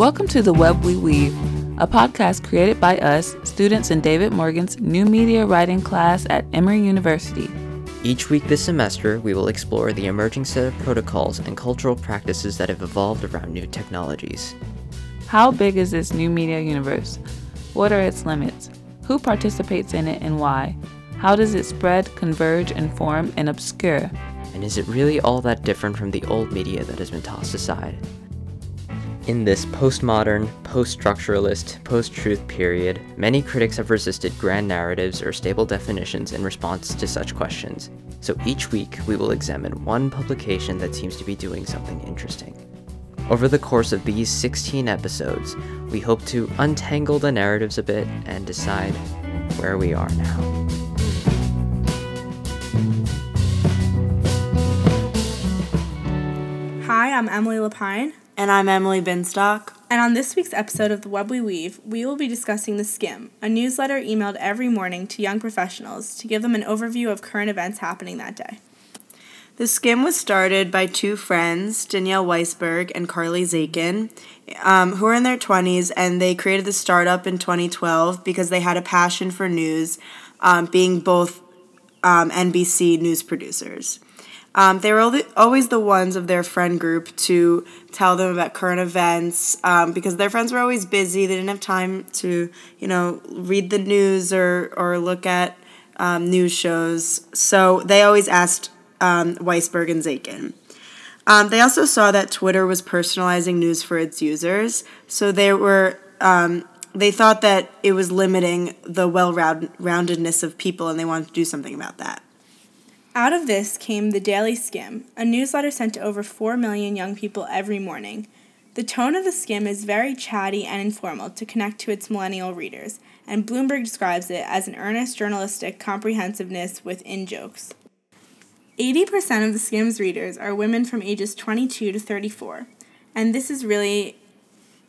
Welcome to The Web We Weave, a podcast created by us, students in David Morgan's new media writing class at Emory University. Each week this semester, we will explore the emerging set of protocols and cultural practices that have evolved around new technologies. How big is this new media universe? What are its limits? Who participates in it and why? How does it spread, converge, inform, and obscure? And is it really all that different from the old media that has been tossed aside? In this postmodern, post structuralist, post truth period, many critics have resisted grand narratives or stable definitions in response to such questions. So each week, we will examine one publication that seems to be doing something interesting. Over the course of these 16 episodes, we hope to untangle the narratives a bit and decide where we are now. Hi, I'm Emily Lapine. And I'm Emily Binstock. And on this week's episode of The Web We Weave, we will be discussing The Skimm, a newsletter emailed every morning to young professionals to give them an overview of current events happening that day. The Skimm was started by two friends, Danielle Weisberg and Carly Zakin, um, who are in their 20s, and they created the startup in 2012 because they had a passion for news, um, being both um, NBC news producers. Um, they were always the ones of their friend group to tell them about current events um, because their friends were always busy. They didn't have time to, you know, read the news or, or look at um, news shows. So they always asked um, Weisberg and Zakin. Um, they also saw that Twitter was personalizing news for its users. So they were um, they thought that it was limiting the well roundedness of people and they wanted to do something about that. Out of this came the Daily Skimm, a newsletter sent to over 4 million young people every morning. The tone of the Skimm is very chatty and informal to connect to its millennial readers, and Bloomberg describes it as an earnest journalistic comprehensiveness with in jokes. 80% of the Skimm's readers are women from ages 22 to 34, and this is really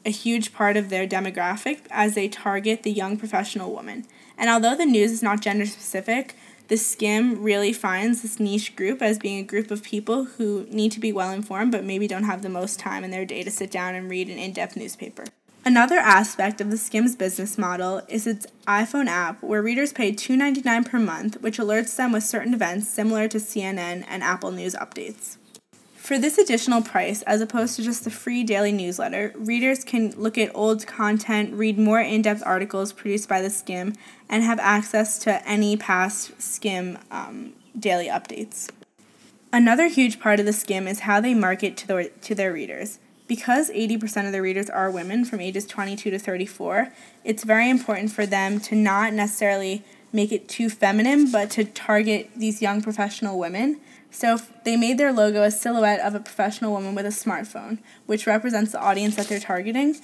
a huge part of their demographic as they target the young professional woman. And although the news is not gender specific, the Skimm really finds this niche group as being a group of people who need to be well informed but maybe don't have the most time in their day to sit down and read an in depth newspaper. Another aspect of the Skimm's business model is its iPhone app, where readers pay $2.99 per month, which alerts them with certain events similar to CNN and Apple News updates. For this additional price, as opposed to just the free daily newsletter, readers can look at old content, read more in depth articles produced by the Skimm, and have access to any past Skimm um, daily updates. Another huge part of the Skimm is how they market to, the, to their readers. Because 80% of their readers are women from ages 22 to 34, it's very important for them to not necessarily make it too feminine, but to target these young professional women so they made their logo a silhouette of a professional woman with a smartphone, which represents the audience that they're targeting.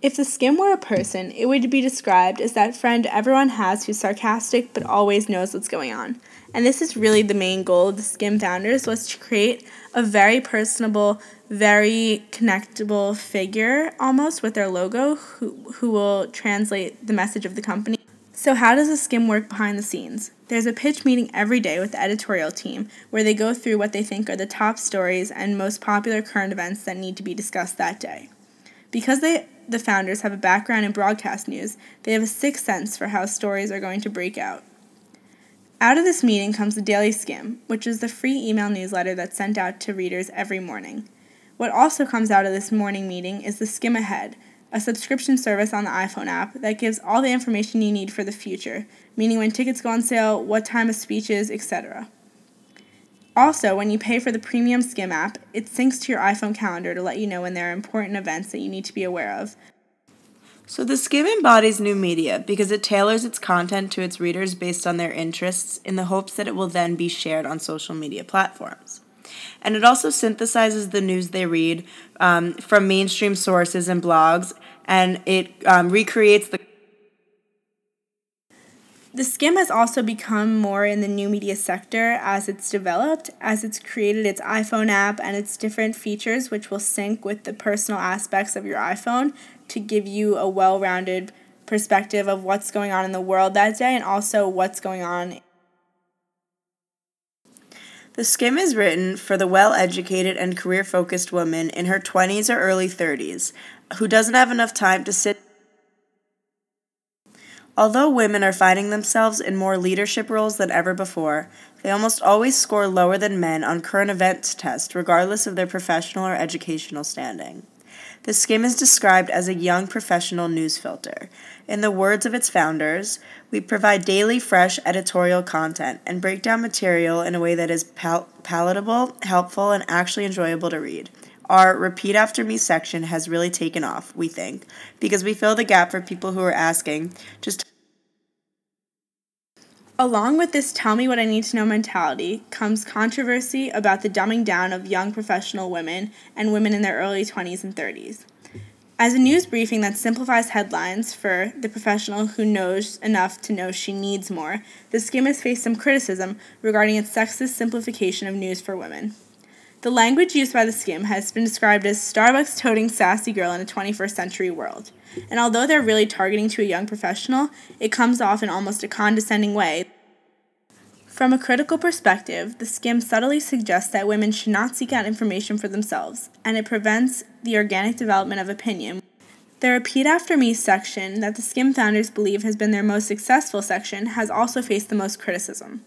If the Skimm were a person, it would be described as that friend everyone has who's sarcastic but always knows what's going on. And this is really the main goal of the Skimm founders was to create a very personable, very connectable figure almost with their logo who, who will translate the message of the company. So how does the Skimm work behind the scenes? There's a pitch meeting every day with the editorial team where they go through what they think are the top stories and most popular current events that need to be discussed that day. Because they, the founders have a background in broadcast news, they have a sixth sense for how stories are going to break out. Out of this meeting comes the Daily Skimm, which is the free email newsletter that's sent out to readers every morning. What also comes out of this morning meeting is the Skimm Ahead, a subscription service on the iPhone app that gives all the information you need for the future, meaning when tickets go on sale, what time a speech is, etc. Also, when you pay for the premium Skimm app, it syncs to your iPhone calendar to let you know when there are important events that you need to be aware of. So, the Skimm embodies new media because it tailors its content to its readers based on their interests in the hopes that it will then be shared on social media platforms and it also synthesizes the news they read um, from mainstream sources and blogs, and it um, recreates the the Skimm has also become more in the new media sector as it's developed, as it's created its iPhone app and its different features, which will sync with the personal aspects of your iPhone to give you a well rounded perspective of what's going on in the world that day and also what's going on the Skimm is written for the well educated and career focused woman in her 20s or early 30s, who doesn't have enough time to sit. Although women are finding themselves in more leadership roles than ever before, they almost always score lower than men on current events tests, regardless of their professional or educational standing. The Skimm is described as a young professional news filter. In the words of its founders, we provide daily fresh editorial content and break down material in a way that is pal- palatable, helpful, and actually enjoyable to read. Our Repeat After Me section has really taken off, we think, because we fill the gap for people who are asking just Along with this tell me what I need to know mentality comes controversy about the dumbing down of young professional women and women in their early 20s and 30s. As a news briefing that simplifies headlines for the professional who knows enough to know she needs more, the Skimm has faced some criticism regarding its sexist simplification of news for women. The language used by the Skimm has been described as Starbucks toting sassy girl in a 21st century world. And although they're really targeting to a young professional, it comes off in almost a condescending way. From a critical perspective, the Skimm subtly suggests that women should not seek out information for themselves, and it prevents the organic development of opinion. The Repeat After Me section, that the Skimm founders believe has been their most successful section, has also faced the most criticism.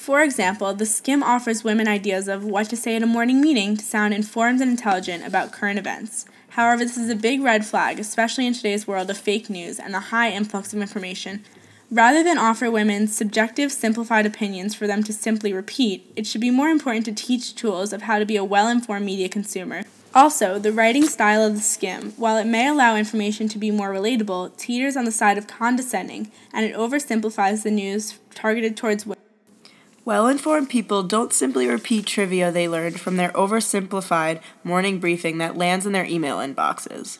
For example, the Skimm offers women ideas of what to say at a morning meeting to sound informed and intelligent about current events. However, this is a big red flag, especially in today's world of fake news and the high influx of information Rather than offer women subjective, simplified opinions for them to simply repeat, it should be more important to teach tools of how to be a well informed media consumer. Also, the writing style of the Skimm, while it may allow information to be more relatable, teeters on the side of condescending, and it oversimplifies the news targeted towards women. Well informed people don't simply repeat trivia they learned from their oversimplified morning briefing that lands in their email inboxes.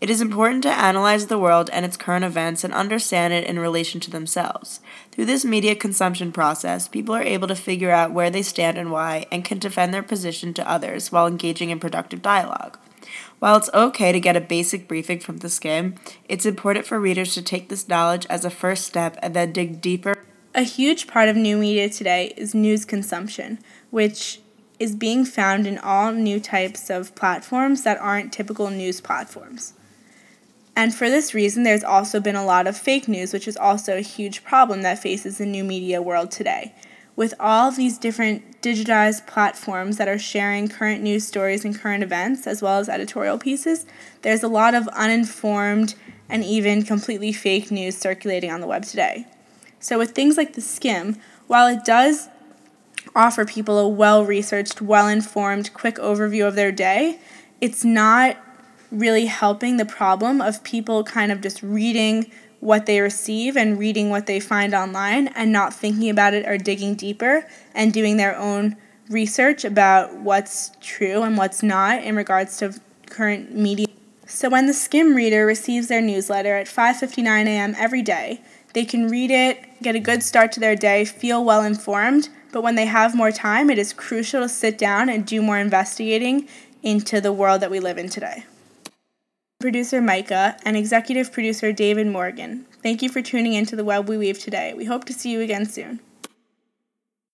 It is important to analyze the world and its current events and understand it in relation to themselves. Through this media consumption process, people are able to figure out where they stand and why, and can defend their position to others while engaging in productive dialogue. While it's okay to get a basic briefing from the Skimm, it's important for readers to take this knowledge as a first step and then dig deeper. A huge part of new media today is news consumption, which is being found in all new types of platforms that aren't typical news platforms. And for this reason, there's also been a lot of fake news, which is also a huge problem that faces the new media world today. With all these different digitized platforms that are sharing current news stories and current events, as well as editorial pieces, there's a lot of uninformed and even completely fake news circulating on the web today. So, with things like the Skimm, while it does offer people a well researched, well informed, quick overview of their day, it's not really helping the problem of people kind of just reading what they receive and reading what they find online and not thinking about it or digging deeper and doing their own research about what's true and what's not in regards to current media. So when the Skimm reader receives their newsletter at 5:59 a.m. every day, they can read it, get a good start to their day, feel well informed, but when they have more time, it is crucial to sit down and do more investigating into the world that we live in today producer Micah, and executive producer David Morgan. Thank you for tuning in to the Web We Weave today. We hope to see you again soon.